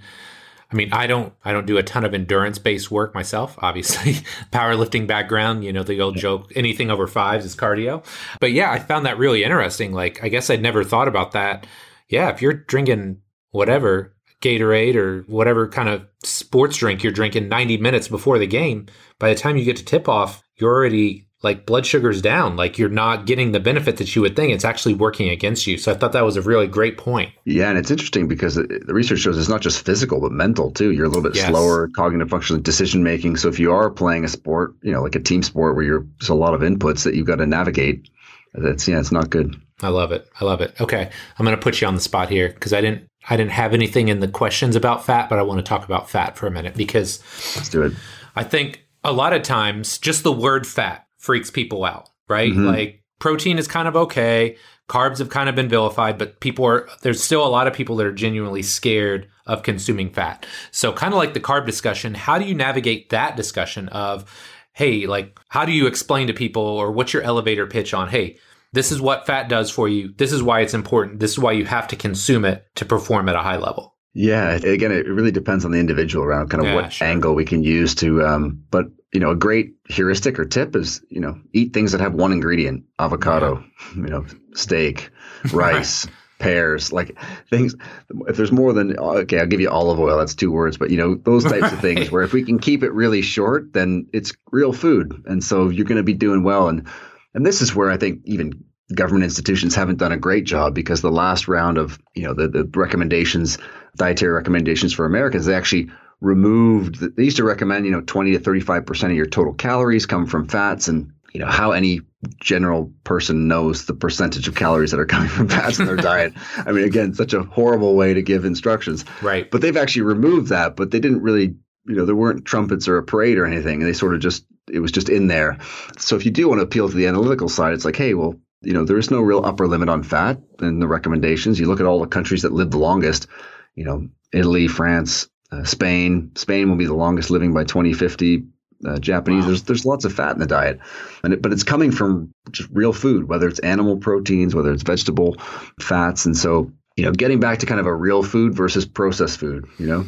I mean, I don't, I don't do a ton of endurance based work myself, obviously powerlifting background, you know, the old joke, anything over fives is cardio. But yeah, I found that really interesting. Like, I guess I'd never thought about that. Yeah. If you're drinking whatever Gatorade or whatever kind of sports drink you're drinking 90 minutes before the game, by the time you get to tip off, you're already like blood sugar's down. Like you're not getting the benefit that you would think. It's actually working against you. So I thought that was a really great point. Yeah. And it's interesting because the research shows it's not just physical, but mental too. You're a little bit yes. slower, cognitive function, decision making. So if you are playing a sport, you know, like a team sport where you're, there's a lot of inputs that you've got to navigate, that's, yeah, it's not good. I love it. I love it. Okay. I'm going to put you on the spot here because I didn't I didn't have anything in the questions about fat, but I want to talk about fat for a minute because let's do it. I think a lot of times just the word fat freaks people out, right? Mm-hmm. Like protein is kind of okay, carbs have kind of been vilified, but people are there's still a lot of people that are genuinely scared of consuming fat. So kind of like the carb discussion, how do you navigate that discussion of hey, like how do you explain to people or what's your elevator pitch on hey, this is what fat does for you. This is why it's important. This is why you have to consume it to perform at a high level. Yeah, again, it really depends on the individual around kind of yeah, what sure. angle we can use to. Um, but you know, a great heuristic or tip is, you know, eat things that have one ingredient, avocado, yeah. you know, steak, rice, pears, like things. If there's more than, okay, I'll give you olive oil. That's two words, but you know, those types right. of things where if we can keep it really short, then it's real food. And so you're going to be doing well. And, and this is where I think even government institutions haven't done a great job because the last round of, you know, the, the recommendations, dietary recommendations for Americans, they actually removed, they used to recommend, you know, 20 to 35% of your total calories come from fats and you know how any general person knows the percentage of calories that are coming from fats in their diet. I mean, again, such a horrible way to give instructions. Right. But they've actually removed that, but they didn't really, you know, there weren't trumpets or a parade or anything. and They sort of just, it was just in there. So if you do want to appeal to the analytical side, it's like, hey, well, you know, there is no real upper limit on fat in the recommendations. You look at all the countries that live the longest, you know, Italy, France, uh, Spain. Spain will be the longest living by 2050 uh, Japanese. Wow. There's there's lots of fat in the diet, and it, but it's coming from just real food, whether it's animal proteins, whether it's vegetable fats, and so you know, getting back to kind of a real food versus processed food. You know,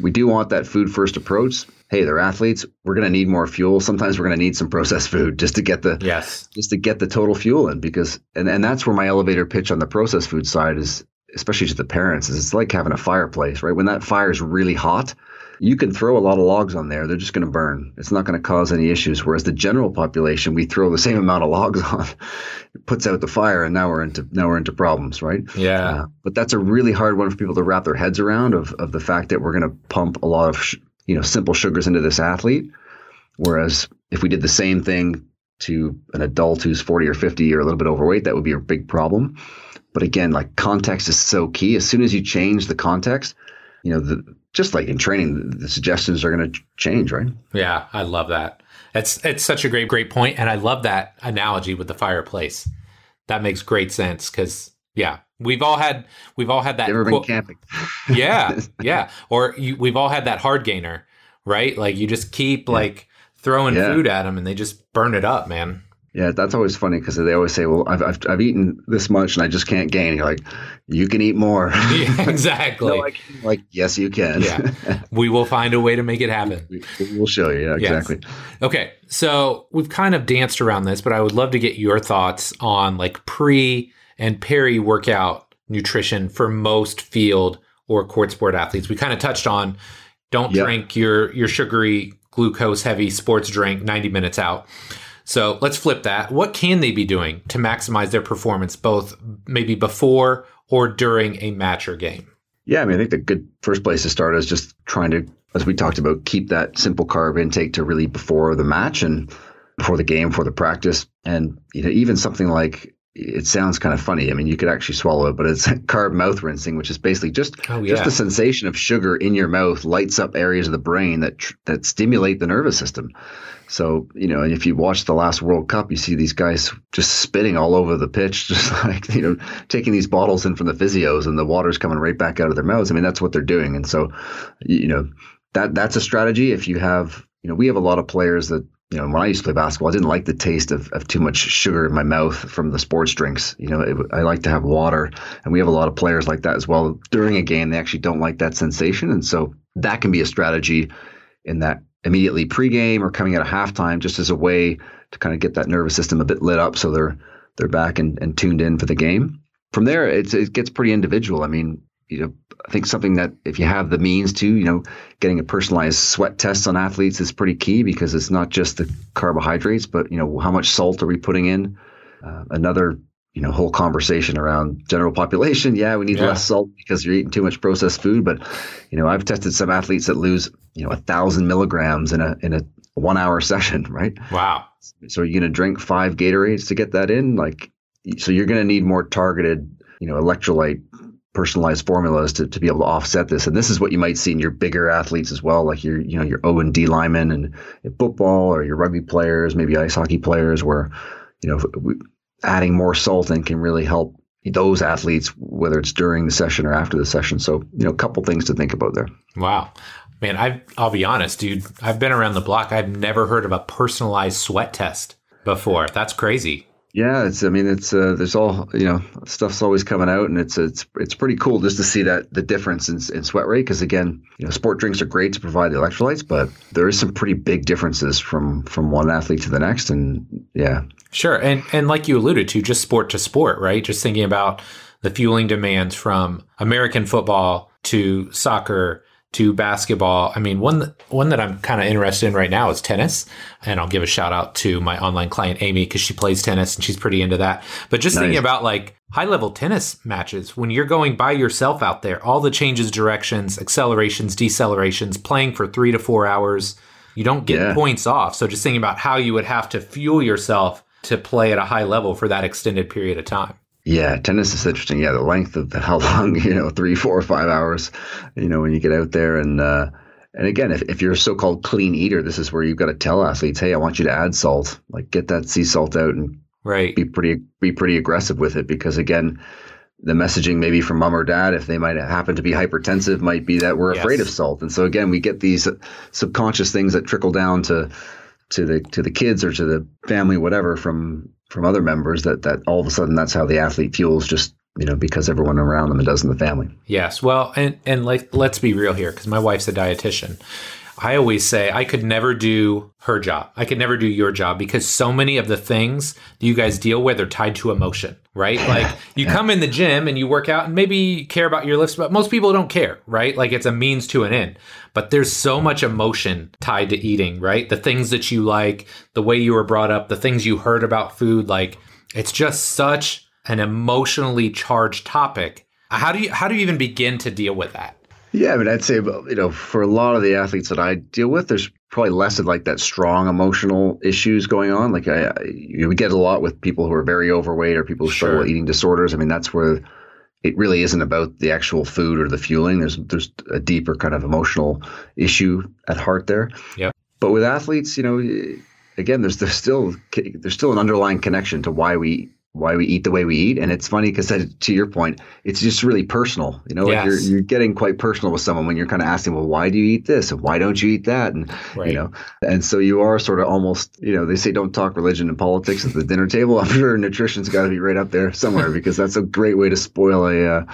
we do want that food first approach. Hey, they're athletes. We're going to need more fuel. Sometimes we're going to need some processed food just to get the yes, just to get the total fuel in. Because and and that's where my elevator pitch on the processed food side is, especially to the parents, is it's like having a fireplace, right? When that fire is really hot, you can throw a lot of logs on there. They're just going to burn. It's not going to cause any issues. Whereas the general population, we throw the same amount of logs on, it puts out the fire, and now we're into now we're into problems, right? Yeah. Uh, but that's a really hard one for people to wrap their heads around of of the fact that we're going to pump a lot of sh- you know simple sugars into this athlete. Whereas if we did the same thing to an adult who's 40 or 50 or a little bit overweight, that would be a big problem. But again, like context is so key. As soon as you change the context, you know, the, just like in training, the suggestions are going to change, right? Yeah, I love that. It's it's such a great great point, and I love that analogy with the fireplace. That makes great sense because yeah, we've all had we've all had that. Never been camping. yeah, yeah, or you, we've all had that hard gainer, right? Like you just keep yeah. like throwing yeah. food at them, and they just burn it up, man. Yeah, that's always funny because they always say, "Well, I've, I've, I've eaten this much and I just can't gain." You're like, "You can eat more." Yeah, exactly. no, like, yes, you can. yeah, we will find a way to make it happen. We, will show you. Yeah, yes. exactly. Okay, so we've kind of danced around this, but I would love to get your thoughts on like pre and peri workout nutrition for most field or court sport athletes. We kind of touched on don't yep. drink your your sugary glucose heavy sports drink 90 minutes out. So let's flip that. What can they be doing to maximize their performance, both maybe before or during a match or game? Yeah, I mean, I think the good first place to start is just trying to, as we talked about, keep that simple carb intake to really before the match and before the game, before the practice. And, you know, even something like it sounds kind of funny. I mean, you could actually swallow it, but it's carb mouth rinsing, which is basically just oh, yeah. just the sensation of sugar in your mouth lights up areas of the brain that that stimulate the nervous system. So you know, and if you watch the last World Cup, you see these guys just spitting all over the pitch, just like you know, taking these bottles in from the physios, and the water's coming right back out of their mouths. I mean, that's what they're doing, and so you know, that that's a strategy. If you have, you know, we have a lot of players that you know, when I used to play basketball, I didn't like the taste of, of too much sugar in my mouth from the sports drinks. You know, it, I like to have water, and we have a lot of players like that as well. During a game, they actually don't like that sensation, and so that can be a strategy in that immediately pregame or coming out of halftime, just as a way to kind of get that nervous system a bit lit up, so they're they're back and, and tuned in for the game. From there, it's, it gets pretty individual. I mean, you know, I think something that if you have the means to, you know, getting a personalized sweat test on athletes is pretty key because it's not just the carbohydrates, but you know, how much salt are we putting in? Uh, another, you know, whole conversation around general population. Yeah, we need yeah. less salt because you're eating too much processed food. But you know, I've tested some athletes that lose, you know, a thousand milligrams in a in a one hour session, right? Wow. So you're going to drink five Gatorades to get that in, like, so you're going to need more targeted, you know, electrolyte personalized formulas to, to be able to offset this. And this is what you might see in your bigger athletes as well, like your, you know, your O and D linemen and football or your rugby players, maybe ice hockey players where, you know, adding more salt in can really help those athletes, whether it's during the session or after the session. So, you know, a couple things to think about there. Wow. Man, I I'll be honest, dude. I've been around the block. I've never heard of a personalized sweat test before. That's crazy. Yeah, it's. I mean, it's. Uh, there's all you know, stuff's always coming out, and it's it's it's pretty cool just to see that the difference in, in sweat rate. Because again, you know, sport drinks are great to provide the electrolytes, but there is some pretty big differences from from one athlete to the next, and yeah. Sure, and and like you alluded to, just sport to sport, right? Just thinking about the fueling demands from American football to soccer to basketball. I mean, one one that I'm kind of interested in right now is tennis, and I'll give a shout out to my online client Amy because she plays tennis and she's pretty into that. But just nice. thinking about like high level tennis matches, when you're going by yourself out there, all the changes, directions, accelerations, decelerations, playing for three to four hours, you don't get yeah. points off. So just thinking about how you would have to fuel yourself to play at a high level for that extended period of time. Yeah, tennis is interesting. Yeah, the length of the, how long, you know, three, four, or five hours, you know, when you get out there. And, uh, and again, if, if you're a so called clean eater, this is where you've got to tell athletes, hey, I want you to add salt, like get that sea salt out and right. be pretty, be pretty aggressive with it. Because again, the messaging maybe from mom or dad, if they might happen to be hypertensive, might be that we're yes. afraid of salt. And so again, we get these subconscious things that trickle down to, to the to the kids or to the family, whatever, from from other members that that all of a sudden that's how the athlete fuels just you know because everyone around them does in the family. Yes, well, and and like let's be real here because my wife's a dietitian. I always say I could never do her job. I could never do your job because so many of the things that you guys deal with are tied to emotion, right? Like you come in the gym and you work out and maybe you care about your lifts, but most people don't care, right? Like it's a means to an end. But there's so much emotion tied to eating, right? The things that you like, the way you were brought up, the things you heard about food, like it's just such an emotionally charged topic. How do you how do you even begin to deal with that? Yeah, I mean, I'd say, you know, for a lot of the athletes that I deal with, there's probably less of like that strong emotional issues going on. Like I, I you get a lot with people who are very overweight or people who sure. struggle with eating disorders. I mean, that's where it really isn't about the actual food or the fueling. There's there's a deeper kind of emotional issue at heart there. Yeah. But with athletes, you know, again, there's there's still there's still an underlying connection to why we why we eat the way we eat. And it's funny because to your point, it's just really personal. You know, yes. like you're you're getting quite personal with someone when you're kind of asking, well, why do you eat this and why don't you eat that? And right. you know, and so you are sort of almost, you know, they say don't talk religion and politics at the dinner table. I'm sure nutrition's got to be right up there somewhere because that's a great way to spoil a, uh,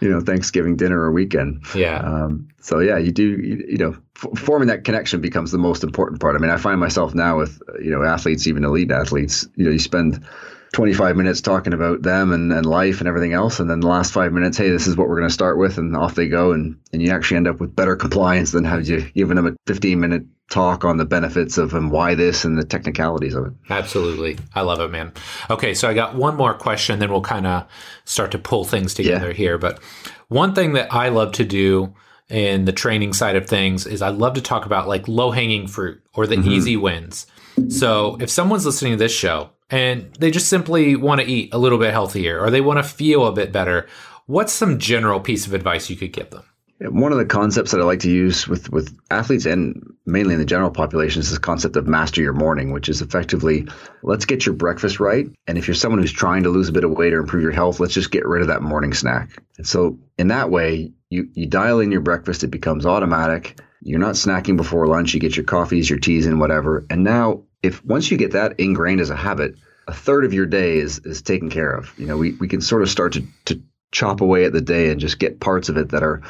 you know, Thanksgiving dinner or weekend. Yeah. Um, so yeah, you do, you, you know, f- forming that connection becomes the most important part. I mean, I find myself now with, you know, athletes, even elite athletes, you know, you spend 25 minutes talking about them and, and life and everything else. And then the last five minutes, hey, this is what we're going to start with. And off they go. And, and you actually end up with better compliance than had you given them a 15 minute talk on the benefits of and why this and the technicalities of it. Absolutely. I love it, man. Okay. So I got one more question, then we'll kind of start to pull things together yeah. here. But one thing that I love to do in the training side of things is I love to talk about like low hanging fruit or the mm-hmm. easy wins. So if someone's listening to this show and they just simply want to eat a little bit healthier or they want to feel a bit better, what's some general piece of advice you could give them? One of the concepts that I like to use with, with athletes and mainly in the general population is this concept of master your morning, which is effectively let's get your breakfast right. And if you're someone who's trying to lose a bit of weight or improve your health, let's just get rid of that morning snack. And so in that way, you, you dial in your breakfast, it becomes automatic. You're not snacking before lunch, you get your coffees, your teas, and whatever. And now if once you get that ingrained as a habit, a third of your day is is taken care of. You know, we, we can sort of start to, to chop away at the day and just get parts of it that are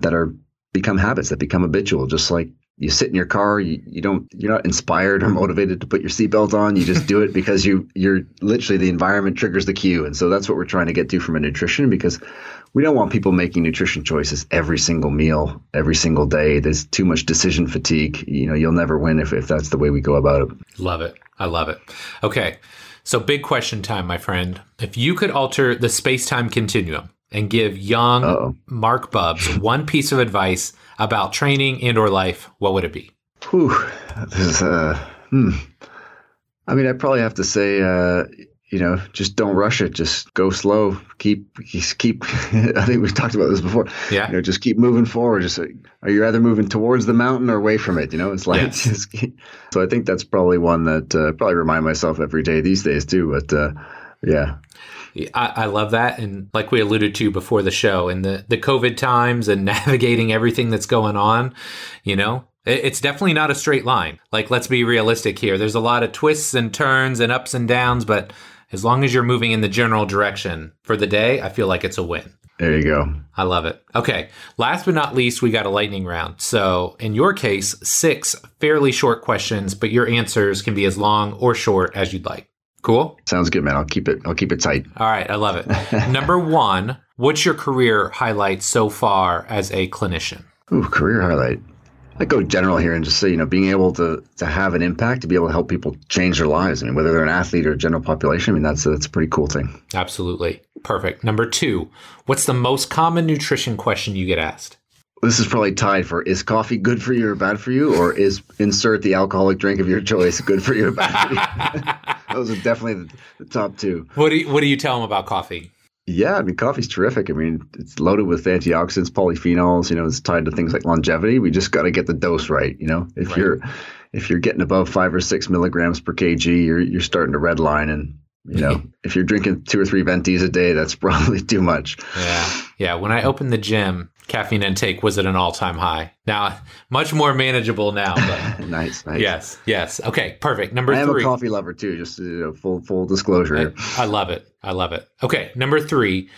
that are become habits that become habitual. Just like you sit in your car, you, you don't you're not inspired or motivated to put your seatbelt on. You just do it because you you're literally the environment triggers the cue. And so that's what we're trying to get to from a nutrition because we don't want people making nutrition choices every single meal, every single day. There's too much decision fatigue. You know, you'll never win if, if that's the way we go about it. Love it. I love it. Okay. So, big question time, my friend. If you could alter the space time continuum and give young Uh-oh. Marc Bubbs one piece of advice about training and or life, what would it be? Whew. This is, uh, hmm. I mean, I probably have to say, uh, you know, just don't rush it. Just go slow. Keep, keep. I think we've talked about this before. Yeah. You know, just keep moving forward. Just are you either moving towards the mountain or away from it? You know, it's like. Yes. Just, so I think that's probably one that uh, probably remind myself every day these days too. But uh, yeah. I, I love that, and like we alluded to before the show, and the the COVID times and navigating everything that's going on, you know, it's definitely not a straight line. Like, let's be realistic here. There's a lot of twists and turns and ups and downs, but As long as you're moving in the general direction for the day, I feel like it's a win. There you go. I love it. Okay. Last but not least, we got a lightning round. So, in your case, six fairly short questions, but your answers can be as long or short as you'd like. Cool? Sounds good, man. I'll keep it I'll keep it tight. All right, I love it. Number 1, what's your career highlight so far as a clinician? Ooh, career highlight. I go general here and just say, you know, being able to to have an impact, to be able to help people change their lives. I mean, whether they're an athlete or a general population, I mean, that's a, that's a pretty cool thing. Absolutely. Perfect. Number two, what's the most common nutrition question you get asked? This is probably tied for is coffee good for you or bad for you, or is insert the alcoholic drink of your choice good for you or bad for you? Those are definitely the, the top two. What do you, what do you tell them about coffee? Yeah, I mean, coffee's terrific. I mean, it's loaded with antioxidants, polyphenols. You know, it's tied to things like longevity. We just got to get the dose right. You know, if right. you're if you're getting above five or six milligrams per kg, you're you're starting to redline. And you know, if you're drinking two or three ventis a day, that's probably too much. Yeah, yeah. When I opened the gym, caffeine intake was at an all-time high. Now, much more manageable now. But nice, nice. Yes, yes. Okay, perfect. Number I three. am a coffee lover too. Just you know, full full disclosure. I, I love it. I love it. Okay, number three.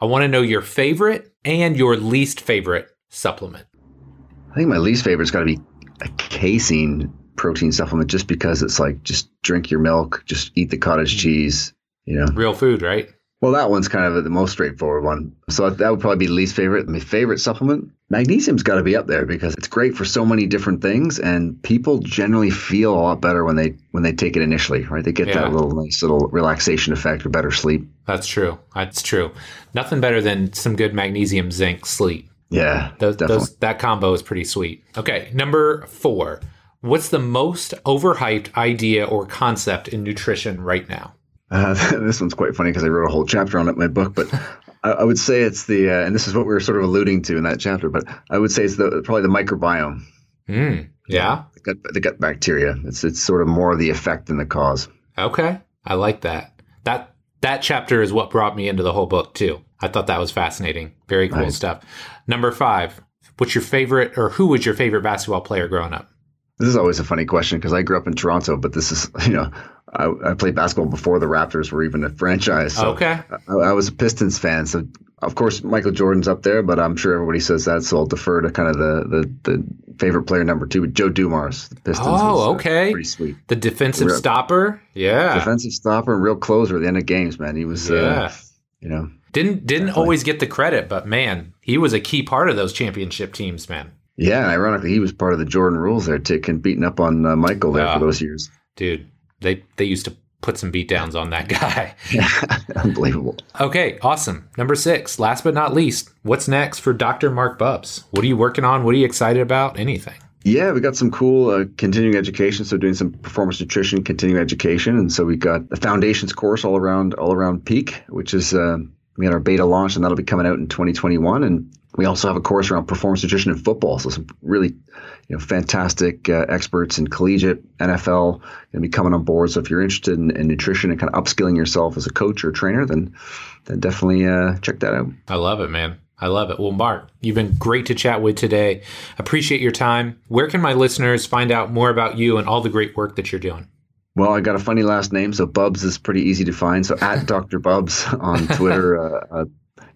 I want to know your favorite and your least favorite supplement. I think my least favorite's got to be a casein protein supplement, just because it's like just drink your milk, just eat the cottage mm-hmm. cheese. You know, real food, right? Well, that one's kind of the most straightforward one. So that would probably be the least favorite. My favorite supplement, magnesium's got to be up there because it's great for so many different things, and people generally feel a lot better when they when they take it initially, right? They get yeah. that little nice little relaxation effect or better sleep. That's true. That's true. Nothing better than some good magnesium zinc sleep. Yeah, those, those that combo is pretty sweet. Okay, number four. What's the most overhyped idea or concept in nutrition right now? Uh, this one's quite funny because I wrote a whole chapter on it in my book, but I, I would say it's the, uh, and this is what we were sort of alluding to in that chapter, but I would say it's the probably the microbiome. Mm, yeah, the gut, the gut bacteria. It's it's sort of more the effect than the cause. Okay, I like that. That that chapter is what brought me into the whole book too. I thought that was fascinating. Very cool nice. stuff. Number five. What's your favorite, or who was your favorite basketball player growing up? This is always a funny question because I grew up in Toronto, but this is, you know, I, I, played basketball before the Raptors were even a franchise. So okay. I, I, was a Pistons fan. So, of course, Michael Jordan's up there, but I'm sure everybody says that. So I'll defer to kind of the, the, the favorite player number two, Joe Dumars. The Pistons. Oh, was, uh, okay. Uh, pretty sweet. The defensive real, stopper. Yeah. Defensive stopper and real closer at the end of games, man. He was, uh, yeah. Uh, you know. Didn't didn't definitely. always get the credit, but man, he was a key part of those championship teams, man. Yeah, ironically, he was part of the Jordan rules there, Tick, and beating up on uh, Michael there for those years. Dude, they they used to put some beatdowns on that guy. unbelievable. Okay, awesome. Number six, last but not least, what's next for Dr. Marc Bubbs? What are you working on? What are you excited about? Anything? Yeah, we got some cool uh, continuing education. So doing some performance nutrition, continuing education, and so we got the foundations course all around all around Peak, which is uh, we had our beta launch, and that'll be coming out in 2021. And we also have a course around performance nutrition in football. So some really, you know, fantastic uh, experts in collegiate NFL going to be coming on board. So if you're interested in, in, nutrition and kind of upskilling yourself as a coach or trainer, then then definitely uh, check that out. I love it, man. I love it. Well, Marc, you've been great to chat with today. Appreciate your time. Where can my listeners find out more about you and all the great work that you're doing? Well, I got a funny last name, so Bubbs is pretty easy to find. So at Dr. Bubbs on Twitter, uh, uh,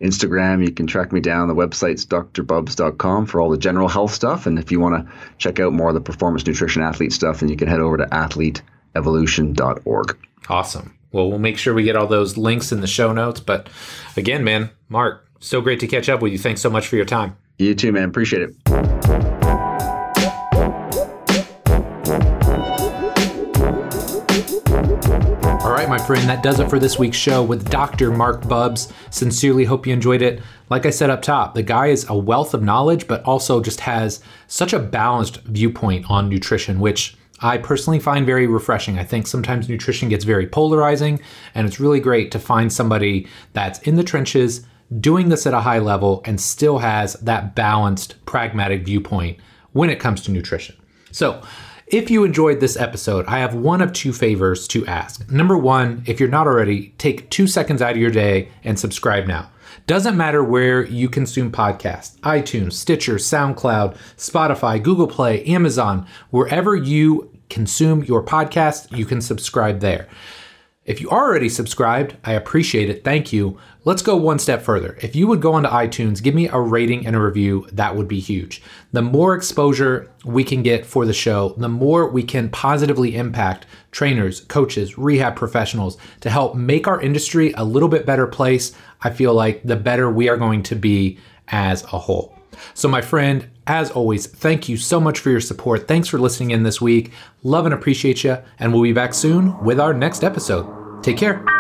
Instagram. You can track me down. The website's drbubbs.com for all the general health stuff. And if you want to check out more of the performance nutrition athlete stuff, then you can head over to athleteevolution.org. Awesome. Well, we'll make sure we get all those links in the show notes. But again, man, Marc, so great to catch up with you. Thanks so much for your time. You too, man. Appreciate it. My friend, that does it for this week's show with Dr. Marc Bubbs. Sincerely hope you enjoyed it. Like I said up top, the guy is a wealth of knowledge, but also just has such a balanced viewpoint on nutrition, which I personally find very refreshing. I think sometimes nutrition gets very polarizing, and it's really great to find somebody that's in the trenches, doing this at a high level, and still has that balanced, pragmatic viewpoint when it comes to nutrition. So, if you enjoyed this episode, I have one of two favors to ask. Number one, if you're not already, take two seconds out of your day and subscribe now. Doesn't matter where you consume podcasts iTunes, Stitcher, SoundCloud, Spotify, Google Play, Amazon, wherever you consume your podcast, you can subscribe there. If you already subscribed, I appreciate it. Thank you. Let's go one step further. If you would go onto iTunes, give me a rating and a review, that would be huge. The more exposure we can get for the show, the more we can positively impact trainers, coaches, rehab professionals to help make our industry a little bit better place. I feel like the better we are going to be as a whole. So, my friend, as always, thank you so much for your support. Thanks for listening in this week. Love and appreciate you. And we'll be back soon with our next episode. Take care.